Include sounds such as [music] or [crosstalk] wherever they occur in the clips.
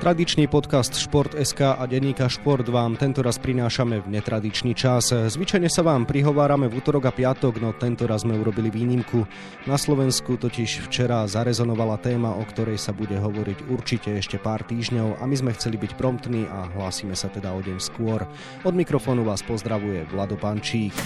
Tradičný podcast Šport.sk a denníka Šport vám tento raz prinášame v netradičný čas. Zvyčajne sa vám prihovárame v útorok a piatok, no tento raz sme urobili výnimku. Na Slovensku totiž včera zarezonovala téma, o ktorej sa bude hovoriť určite ešte pár týždňov a my sme chceli byť promptní a hlásime sa teda o deň skôr. Od mikrofónu vás pozdravuje Vlado Pančík.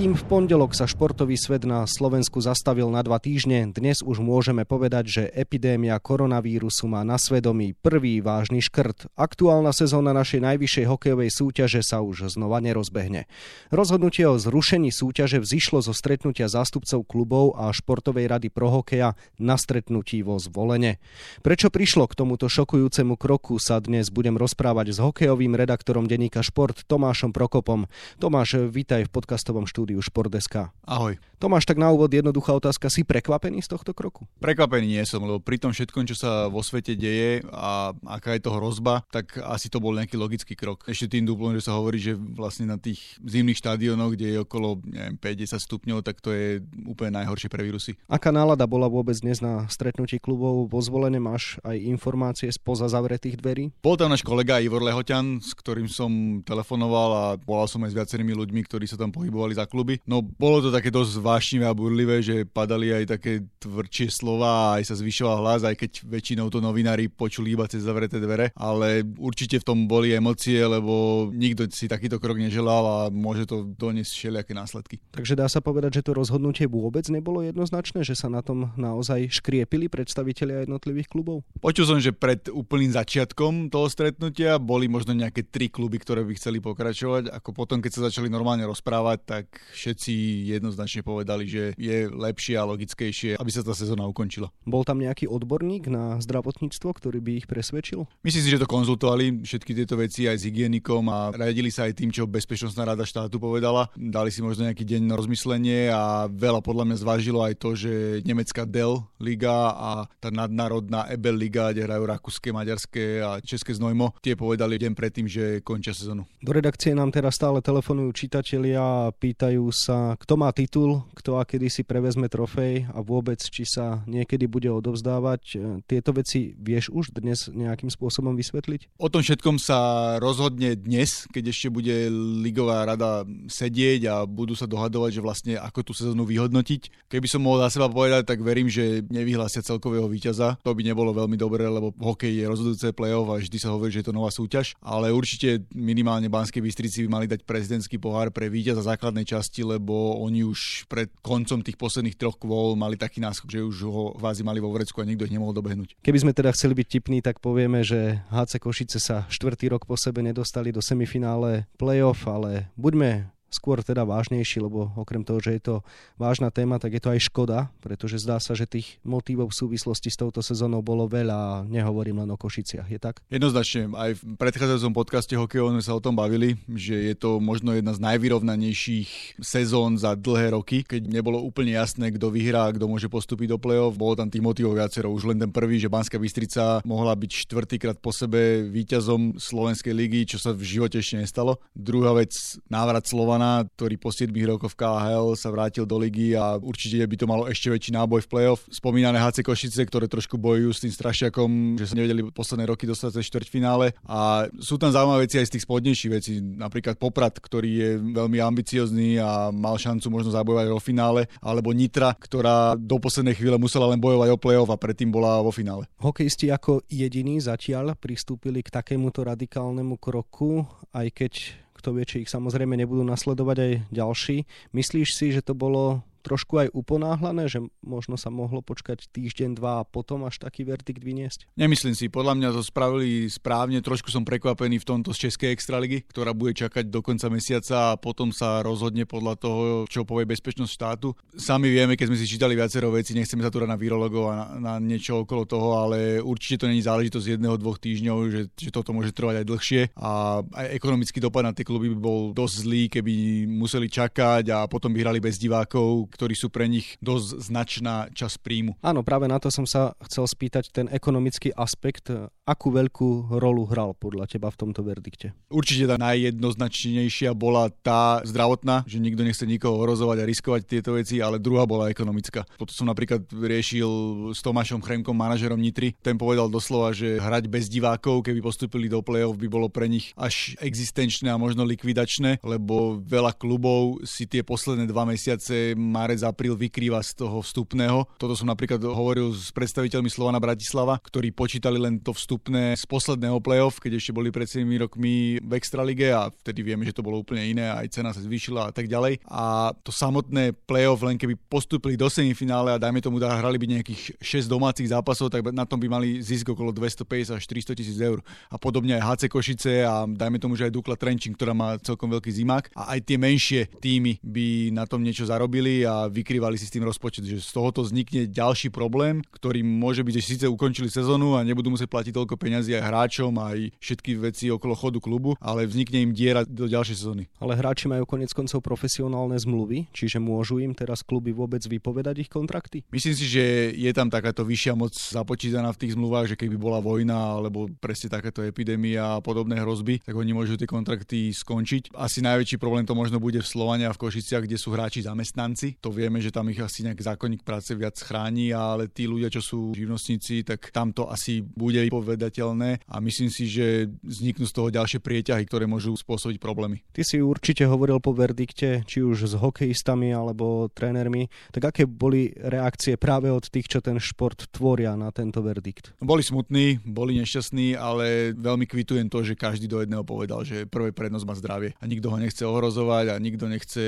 Kým v pondelok sa športový svet na Slovensku zastavil na dva týždne, dnes už môžeme povedať, že epidémia koronavírusu má na svedomí prvý vážny škrt. Aktuálna sezóna našej najvyššej hokejovej súťaže sa už znova nerozbehne. Rozhodnutie o zrušení súťaže vzýšlo zo stretnutia zástupcov klubov a športovej rady pro hokeja na stretnutí vo zvolenie. Prečo prišlo k tomuto šokujúcemu kroku sa dnes budem rozprávať s hokejovým redaktorom denníka Šport Tomášom Prokopom. Tomáš, vítaj v podcastovom štúdiu štúdiu Šport.sk. Ahoj. Tomáš, tak na úvod jednoduchá otázka. Si prekvapený z tohto kroku? Prekvapený nie som, lebo pri tom všetkom, čo sa vo svete deje a aká je to hrozba, tak asi to bol nejaký logický krok. Ešte tým duplom, že sa hovorí, že vlastne na tých zimných štádionoch, kde je okolo neviem, 50 stupňov, tak to je úplne najhoršie pre vírusy. Aká nálada bola vôbec dnes na stretnutí klubov vo zvolenie? Máš aj informácie spoza zavretých dverí? Bol tam náš kolega Ivor Lehoťan, s ktorým som telefonoval a volal som aj s viacerými ľuďmi, ktorí sa tam pohybovali za klub kluby. No bolo to také dosť vášnivé a burlivé, že padali aj také tvrdšie slova, aj sa zvyšoval hlas, aj keď väčšinou to novinári počuli iba cez zavreté dvere, ale určite v tom boli emócie, lebo nikto si takýto krok neželal a môže to doniesť všelijaké následky. Takže dá sa povedať, že to rozhodnutie vôbec nebolo jednoznačné, že sa na tom naozaj škriepili predstavitelia jednotlivých klubov? Počul som, že pred úplným začiatkom toho stretnutia boli možno nejaké tri kluby, ktoré by chceli pokračovať. Ako potom, keď sa začali normálne rozprávať, tak všetci jednoznačne povedali, že je lepšie a logickejšie, aby sa tá sezóna ukončila. Bol tam nejaký odborník na zdravotníctvo, ktorý by ich presvedčil? Myslím si, že to konzultovali všetky tieto veci aj s hygienikom a radili sa aj tým, čo Bezpečnostná rada štátu povedala. Dali si možno nejaký deň na rozmyslenie a veľa podľa mňa zvážilo aj to, že nemecká Dell liga a tá nadnárodná Ebel liga, kde hrajú rakúske, maďarské a české znojmo, tie povedali deň predtým, že končia sezónu. Do redakcie nám teraz stále telefonujú čitatelia a pýtajú, pýtajú sa, kto má titul, kto a kedy si prevezme trofej a vôbec, či sa niekedy bude odovzdávať. E, tieto veci vieš už dnes nejakým spôsobom vysvetliť? O tom všetkom sa rozhodne dnes, keď ešte bude ligová rada sedieť a budú sa dohadovať, že vlastne ako tú sezónu vyhodnotiť. Keby som mohol za seba povedať, tak verím, že nevyhlásia celkového víťaza. To by nebolo veľmi dobré, lebo hokej je rozhodujúce play-off a vždy sa hovorí, že je to nová súťaž. Ale určite minimálne Banskej Bystrici by mali dať prezidentský pohár pre víťaza základnej časti časti, lebo oni už pred koncom tých posledných troch kvôl mali taký náskok, že už ho vázi mali vo vrecku a nikto ich nemohol dobehnúť. Keby sme teda chceli byť tipní, tak povieme, že HC Košice sa štvrtý rok po sebe nedostali do semifinále playoff, ale buďme skôr teda vážnejší, lebo okrem toho, že je to vážna téma, tak je to aj škoda, pretože zdá sa, že tých motívov v súvislosti s touto sezónou bolo veľa a nehovorím len o Košiciach. Je tak? Jednoznačne. Aj v predchádzajúcom podcaste hokejov sme sa o tom bavili, že je to možno jedna z najvyrovnanejších sezón za dlhé roky, keď nebolo úplne jasné, kto vyhrá kto môže postúpiť do play-off. Bolo tam tých motívov viacero. Už len ten prvý, že Banská Bystrica mohla byť štvrtýkrát po sebe víťazom Slovenskej ligy, čo sa v živote ešte nestalo. Druhá vec, návrat Slovan Slovana, ktorý po 7 rokoch v KHL sa vrátil do ligy a určite by to malo ešte väčší náboj v playoff. Spomínané HC Košice, ktoré trošku bojujú s tým strašiakom, že sa nevedeli posledné roky dostať cez štvrťfinále a sú tam zaujímavé veci aj z tých spodnejších vecí. Napríklad Poprad, ktorý je veľmi ambiciozný a mal šancu možno zabojovať o finále, alebo Nitra, ktorá do poslednej chvíle musela len bojovať o playoff a predtým bola vo finále. Hokejisti ako jediní zatiaľ pristúpili k takémuto radikálnemu kroku, aj keď kto vie, či ich samozrejme nebudú nasledovať aj ďalší. Myslíš si, že to bolo trošku aj uponáhlané, že možno sa mohlo počkať týždeň, dva a potom až taký verdikt vyniesť? Nemyslím si, podľa mňa to spravili správne, trošku som prekvapený v tomto z Českej extraligy, ktorá bude čakať do konca mesiaca a potom sa rozhodne podľa toho, čo povie bezpečnosť štátu. Sami vieme, keď sme si čítali viacero veci, nechceme sa tu na virologov a na, na niečo okolo toho, ale určite to není záležitosť jedného, dvoch týždňov, že, že toto môže trvať aj dlhšie a aj ekonomický dopad na tie kluby by bol dosť zlý, keby museli čakať a potom by hrali bez divákov, ktorí sú pre nich dosť značná časť príjmu. Áno, práve na to som sa chcel spýtať ten ekonomický aspekt. Akú veľkú rolu hral podľa teba v tomto verdikte? Určite tá najjednoznačnejšia bola tá zdravotná, že nikto nechce nikoho ohrozovať a riskovať tieto veci, ale druhá bola ekonomická. Potom som napríklad riešil s Tomášom Chremkom, manažerom Nitry. Ten povedal doslova, že hrať bez divákov, keby postúpili do play-off, by bolo pre nich až existenčné a možno likvidačné, lebo veľa klubov si tie posledné dva mesiace, marec, apríl, vykrýva z toho vstupného. Toto som napríklad hovoril s predstaviteľmi Slovana Bratislava, ktorí počítali len to vstupné z posledného playoff, keď ešte boli pred 7 rokmi v Extralige a vtedy vieme, že to bolo úplne iné, aj cena sa zvýšila a tak ďalej. A to samotné playoff, len keby postúpili do semifinále a dajme tomu, hrali by nejakých 6 domácich zápasov, tak na tom by mali zisk okolo 250 až 400 tisíc eur. A podobne aj HC Košice a dajme tomu, že aj Dukla Trenčín, ktorá má celkom veľký zimák. A aj tie menšie týmy by na tom niečo zarobili vykrývali si s tým rozpočet, že z tohoto vznikne ďalší problém, ktorý môže byť, že síce ukončili sezónu a nebudú musieť platiť toľko peňazí aj hráčom, aj všetky veci okolo chodu klubu, ale vznikne im diera do ďalšej sezóny. Ale hráči majú konec koncov profesionálne zmluvy, čiže môžu im teraz kluby vôbec vypovedať ich kontrakty? Myslím si, že je tam takáto vyššia moc započítaná v tých zmluvách, že keby bola vojna alebo presne takáto epidémia a podobné hrozby, tak oni môžu tie kontrakty skončiť. Asi najväčší problém to možno bude v Slovania a v Košiciach, kde sú hráči zamestnanci. To vieme, že tam ich asi nejak zákonník práce viac chráni, ale tí ľudia, čo sú živnostníci, tak tam to asi bude povedateľné a myslím si, že vzniknú z toho ďalšie prieťahy, ktoré môžu spôsobiť problémy. Ty si určite hovoril po verdikte, či už s hokejistami alebo trénermi, tak aké boli reakcie práve od tých, čo ten šport tvoria na tento verdikt? Boli smutní, boli nešťastní, ale veľmi kvitujem to, že každý do jedného povedal, že prvé prednosť má zdravie a nikto ho nechce ohrozovať a nikto nechce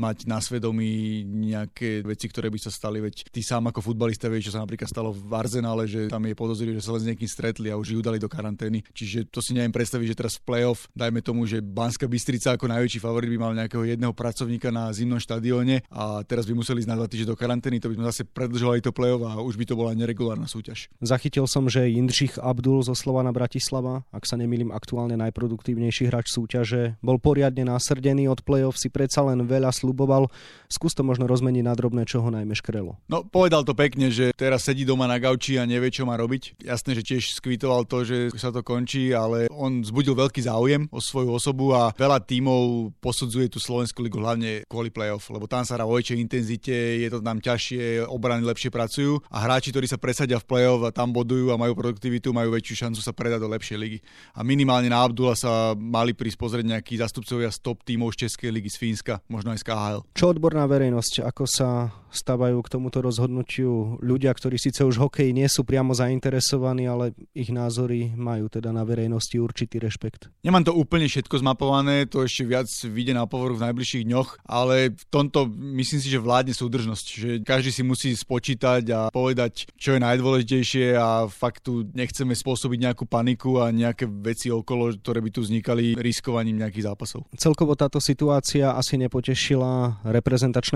mať na svedomí nejaké veci, ktoré by sa stali, veď ty sám ako futbalista vieš, čo sa napríklad stalo v Arsenále, že tam je podozrivý, že sa len s niekým stretli a už ju dali do karantény. Čiže to si neviem predstaviť, že teraz v playoff, dajme tomu, že Banská Bystrica ako najväčší favorit by mal nejakého jedného pracovníka na zimnom štadióne a teraz by museli ísť na dva týždne do karantény, to by sme zase predlžovali to playoff a už by to bola neregulárna súťaž. Zachytil som, že Jindřich Abdul zo Slovana Bratislava, ak sa nemýlim aktuálne najproduktívnejší hráč súťaže, bol poriadne nasrdený od playoff, si predsa len veľa sluboval. Skús to možno rozmeniť na drobné, čo ho najmä škrelo. No, povedal to pekne, že teraz sedí doma na gauči a nevie, čo má robiť. Jasné, že tiež skvitoval to, že sa to končí, ale on zbudil veľký záujem o svoju osobu a veľa tímov posudzuje tú Slovenskú ligu hlavne kvôli playoff, lebo tam sa hrá o väčšej intenzite, je to tam ťažšie, obrany lepšie pracujú a hráči, ktorí sa presadia v playoff a tam bodujú a majú produktivitu, majú väčšiu šancu sa predať do lepšej ligy. A minimálne na Abdula sa mali prísť pozrieť nejakí zastupcovia z top tímov z Českej ligy, z Fínska, možno aj z KHL. Čo odborná verejnosť, ako sa stávajú k tomuto rozhodnutiu ľudia, ktorí síce už hokej nie sú priamo zainteresovaní, ale ich názory majú teda na verejnosti určitý rešpekt. Nemám to úplne všetko zmapované, to ešte viac vyjde na povrch v najbližších dňoch, ale v tomto myslím si, že vládne súdržnosť, že každý si musí spočítať a povedať, čo je najdôležitejšie a fakt tu nechceme spôsobiť nejakú paniku a nejaké veci okolo, ktoré by tu vznikali riskovaním nejakých zápasov. Celkovo táto situácia asi nepotešila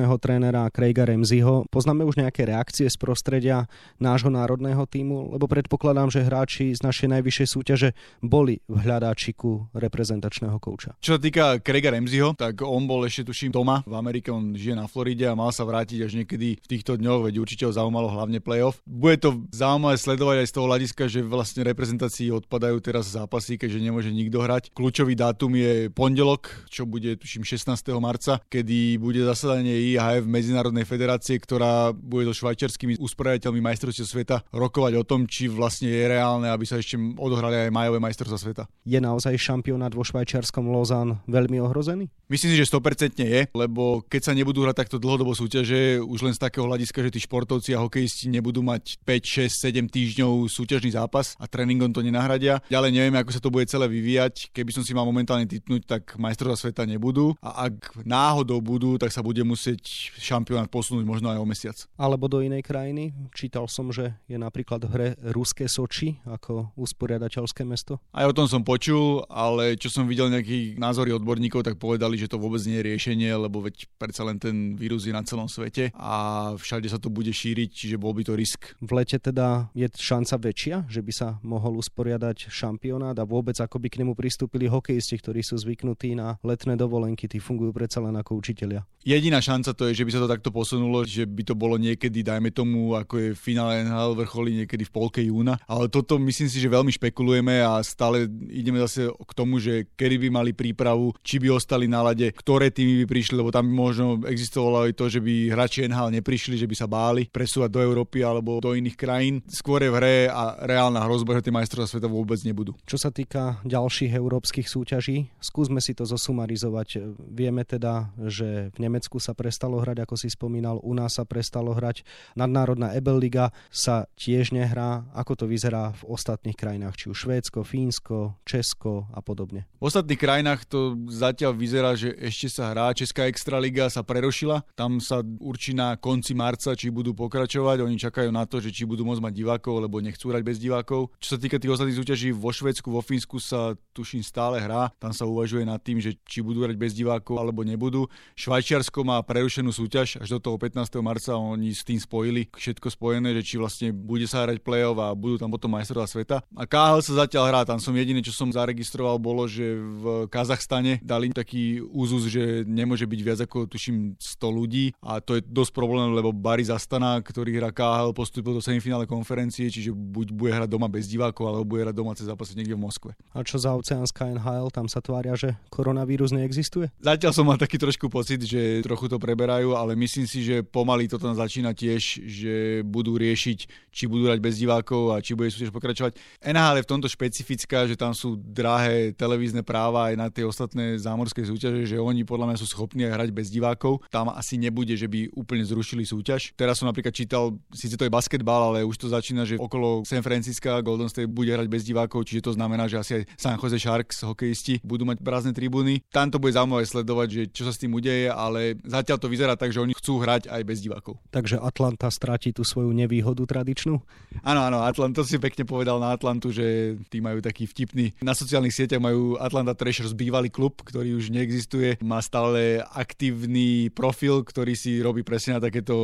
reprezentačného trénera Craiga Remziho. Poznáme už nejaké reakcie z prostredia nášho národného týmu, lebo predpokladám, že hráči z našej najvyššej súťaže boli v hľadáčiku reprezentačného kouča. Čo sa týka Craiga Remziho, tak on bol ešte tuším doma v Amerike, on žije na Floride a mal sa vrátiť až niekedy v týchto dňoch, veď určite ho zaujímalo hlavne playoff. Bude to zaujímavé sledovať aj z toho hľadiska, že vlastne reprezentácii odpadajú teraz zápasy, keďže nemôže nikto hrať. Kľúčový dátum je pondelok, čo bude tuším 16. marca, kedy bude zasadanie IHF Medzinárodnej federácie, ktorá bude so švajčiarskými usporiadateľmi majstrovstiev sveta rokovať o tom, či vlastne je reálne, aby sa ešte odohrali aj majové majstrovstvá sveta. Je naozaj šampionát vo švajčiarskom Lozán veľmi ohrozený? Myslím si, že 100% je, lebo keď sa nebudú hrať takto dlhodobo súťaže, už len z takého hľadiska, že tí športovci a hokejisti nebudú mať 5, 6, 7 týždňov súťažný zápas a tréningom to nenahradia. Ďalej nevieme, ako sa to bude celé vyvíjať. Keby som si mal momentálne typnúť, tak majstrovstvá sveta nebudú a ak náhodou budú, tak sa bude musieť šampionát posunúť možno aj o mesiac. Alebo do inej krajiny. Čítal som, že je napríklad v hre Ruské Soči ako usporiadateľské mesto. Aj o tom som počul, ale čo som videl nejakých názory odborníkov, tak povedali, že to vôbec nie je riešenie, lebo veď predsa len ten vírus je na celom svete a všade sa to bude šíriť, čiže bol by to risk. V lete teda je šanca väčšia, že by sa mohol usporiadať šampionát a vôbec ako by k nemu pristúpili hokejisti, ktorí sú zvyknutí na letné dovolenky, tí fungujú predsa len ako učitelia. Jediná šanca to je, že by sa to takto posunulo, že by to bolo niekedy, dajme tomu, ako je finále NHL vrcholí niekedy v polke júna, ale to toto myslím si, že veľmi špekulujeme a stále ideme zase k tomu, že kedy by mali prípravu, či by ostali na lade, ktoré týmy by prišli, lebo tam by možno existovalo aj to, že by hráči NHL neprišli, že by sa báli presúvať do Európy alebo do iných krajín. Skôr je v hre a reálna hrozba, že tie majstrovstvá sveta vôbec nebudú. Čo sa týka ďalších európskych súťaží, skúsme si to zosumarizovať. Vieme teda, že v Nemecku sa prestalo hrať, ako si spomínal, u nás sa prestalo hrať. Nadnárodná Ebel Liga sa tiež nehrá. Ako to vyzerá v ostatných krajinách, či už Švédsko, Fínsko, Česko a podobne? V ostatných krajinách to zatiaľ vyzerá, že ešte sa hrá. Česká extraliga sa prerošila. Tam sa určí na konci marca, či budú pokračovať. Oni čakajú na to, že či budú môcť mať divákov, lebo nechcú hrať bez divákov. Čo sa týka tých ostatných súťaží, vo Švedsku, vo Fínsku sa tuším stále hrá. Tam sa uvažuje nad tým, že či budú hrať bez divákov alebo nebudú. Švajčiarsko má prerušenú súťaž až do toho 15. marca. Oni s tým spojili všetko spojené, že či vlastne bude sa hrať play-off a budú tam potom majstrová sveta. A KHL sa zatiaľ hrá. Tam som jediné, čo som zaregistroval, bolo, že v Kazachstane dali taký úzus, že nemôže byť viac ako tuším 100 ľudí a to je dosť problém, lebo Barry Zastana, ktorý hrá KHL, postupil do semifinále konferencie, čiže buď bude hrať doma bez divákov, alebo bude hrať doma cez zápasy niekde v Moskve. A čo za Oceánska NHL, tam sa tvária, že koronavírus neexistuje? Zatiaľ som mal taký trošku pocit, že trochu to preberajú, ale myslím si, že pomaly to tam začína tiež, že budú riešiť, či budú hrať bez divákov a či bude súťaž pokračovať. NHL je v tomto špecifická, že tam sú drahé televízne práva aj na tie ostatné zámorské súťaže, že oni podľa mňa sú schopní aj hrať bez divákov. Tam asi nebude, že by úplne zrušili súťaž. Teraz som napríklad čítal, síce to je basketbal, ale už to začína, že okolo San Francisca Golden State bude hrať bez divákov, čiže to znamená, že asi aj San Jose Sharks hokejisti budú mať prázdne tribúny. Tam to bude zaujímavé sledovať, že čo sa s tým udeje, ale zatiaľ vyzerá tak, že oni chcú hrať aj bez divákov. Takže Atlanta stráti tú svoju nevýhodu tradičnú? Áno, áno, Atlanta si pekne povedal na Atlantu, že tí majú taký vtipný. Na sociálnych sieťach majú Atlanta Thrashers bývalý klub, ktorý už neexistuje. Má stále aktívny profil, ktorý si robí presne na takéto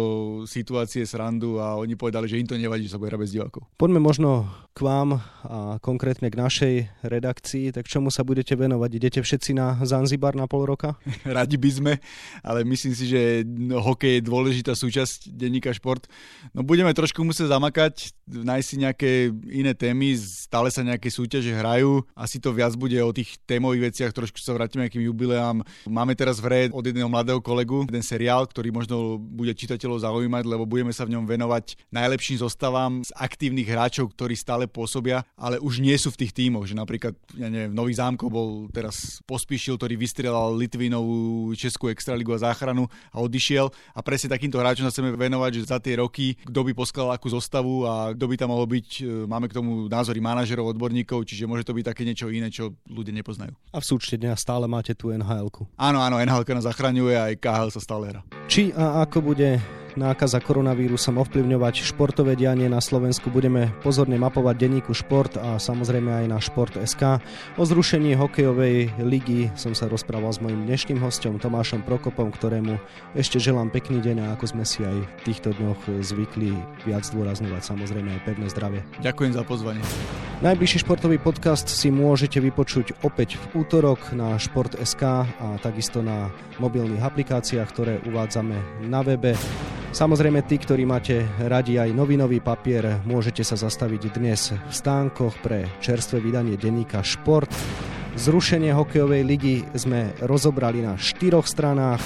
situácie srandu a oni povedali, že im to nevadí, že sa bude bez divákov. Poďme možno k vám a konkrétne k našej redakcii. Tak čomu sa budete venovať? Idete všetci na Zanzibar na pol roka? [laughs] Radi by sme, ale myslím si, že hokej je dôležitá súčasť denníka šport. No budeme trošku musieť zamakať, nájsť si nejaké iné témy, stále sa nejaké súťaže hrajú. Asi to viac bude o tých témových veciach, trošku sa vrátime nejakým jubileám. Máme teraz v hre od jedného mladého kolegu jeden seriál, ktorý možno bude čitateľov zaujímať, lebo budeme sa v ňom venovať najlepším zostavám z aktívnych hráčov, ktorí stále pôsobia, ale už nie sú v tých tímoch, že napríklad ja neviem, Nový zámko bol teraz pospíšil, ktorý vystrelal Litvinovú Českú extraligu a záchranu a odišiel a presne takýmto hráčom sa chceme venovať, že za tie roky, kto by poskladal akú zostavu a kto by tam mohol byť, e, máme k tomu názory manažerov, odborníkov, čiže môže to byť také niečo iné, čo ľudia nepoznajú. A v súčte dňa stále máte tú nhl Áno, áno, nhl nás zachraňuje aj KHL sa stále hrá. Či a ako bude nákaza koronavírusom ovplyvňovať športové dianie na Slovensku. Budeme pozorne mapovať denníku Šport a samozrejme aj na Šport.sk. O zrušení hokejovej ligy som sa rozprával s mojim dnešným hostom Tomášom Prokopom, ktorému ešte želám pekný deň a ako sme si aj v týchto dňoch zvykli viac zdôrazňovať samozrejme aj pevné zdravie. Ďakujem za pozvanie. Najbližší športový podcast si môžete vypočuť opäť v útorok na Šport.sk a takisto na mobilných aplikáciách, ktoré uvádzame na webe. Samozrejme, tí, ktorí máte radi aj novinový papier, môžete sa zastaviť dnes v stánkoch pre čerstvé vydanie denníka Šport. Zrušenie hokejovej ligy sme rozobrali na štyroch stranách.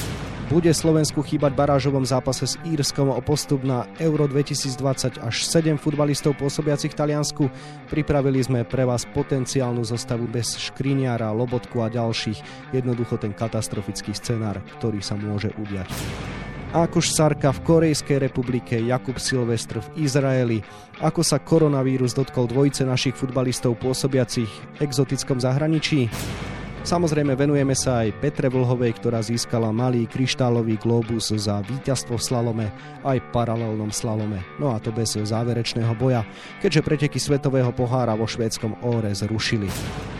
Bude Slovensku chýbať barážovom zápase s Írskom o postup na Euro 2020 až 7 futbalistov pôsobiacich v Taliansku. Pripravili sme pre vás potenciálnu zostavu bez Škriniara, Lobotku a ďalších. Jednoducho ten katastrofický scenár, ktorý sa môže udiať. Akuš Sarka v Korejskej republike, Jakub Silvestr v Izraeli, ako sa koronavírus dotkol dvojice našich futbalistov pôsobiacich v exotickom zahraničí. Samozrejme venujeme sa aj Petre Vlhovej, ktorá získala malý kryštálový globus za víťazstvo v slalome aj paralelnom slalome. No a to bez záverečného boja, keďže preteky svetového pohára vo švédskom Óre zrušili.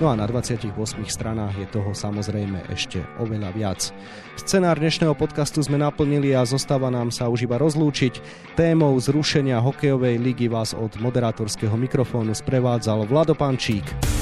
No a na 28 stranách je toho samozrejme ešte oveľa viac. Scenár dnešného podcastu sme naplnili a zostáva nám sa už iba rozlúčiť. Témou zrušenia hokejovej ligy vás od moderátorského mikrofónu sprevádzal Vlado Pančík.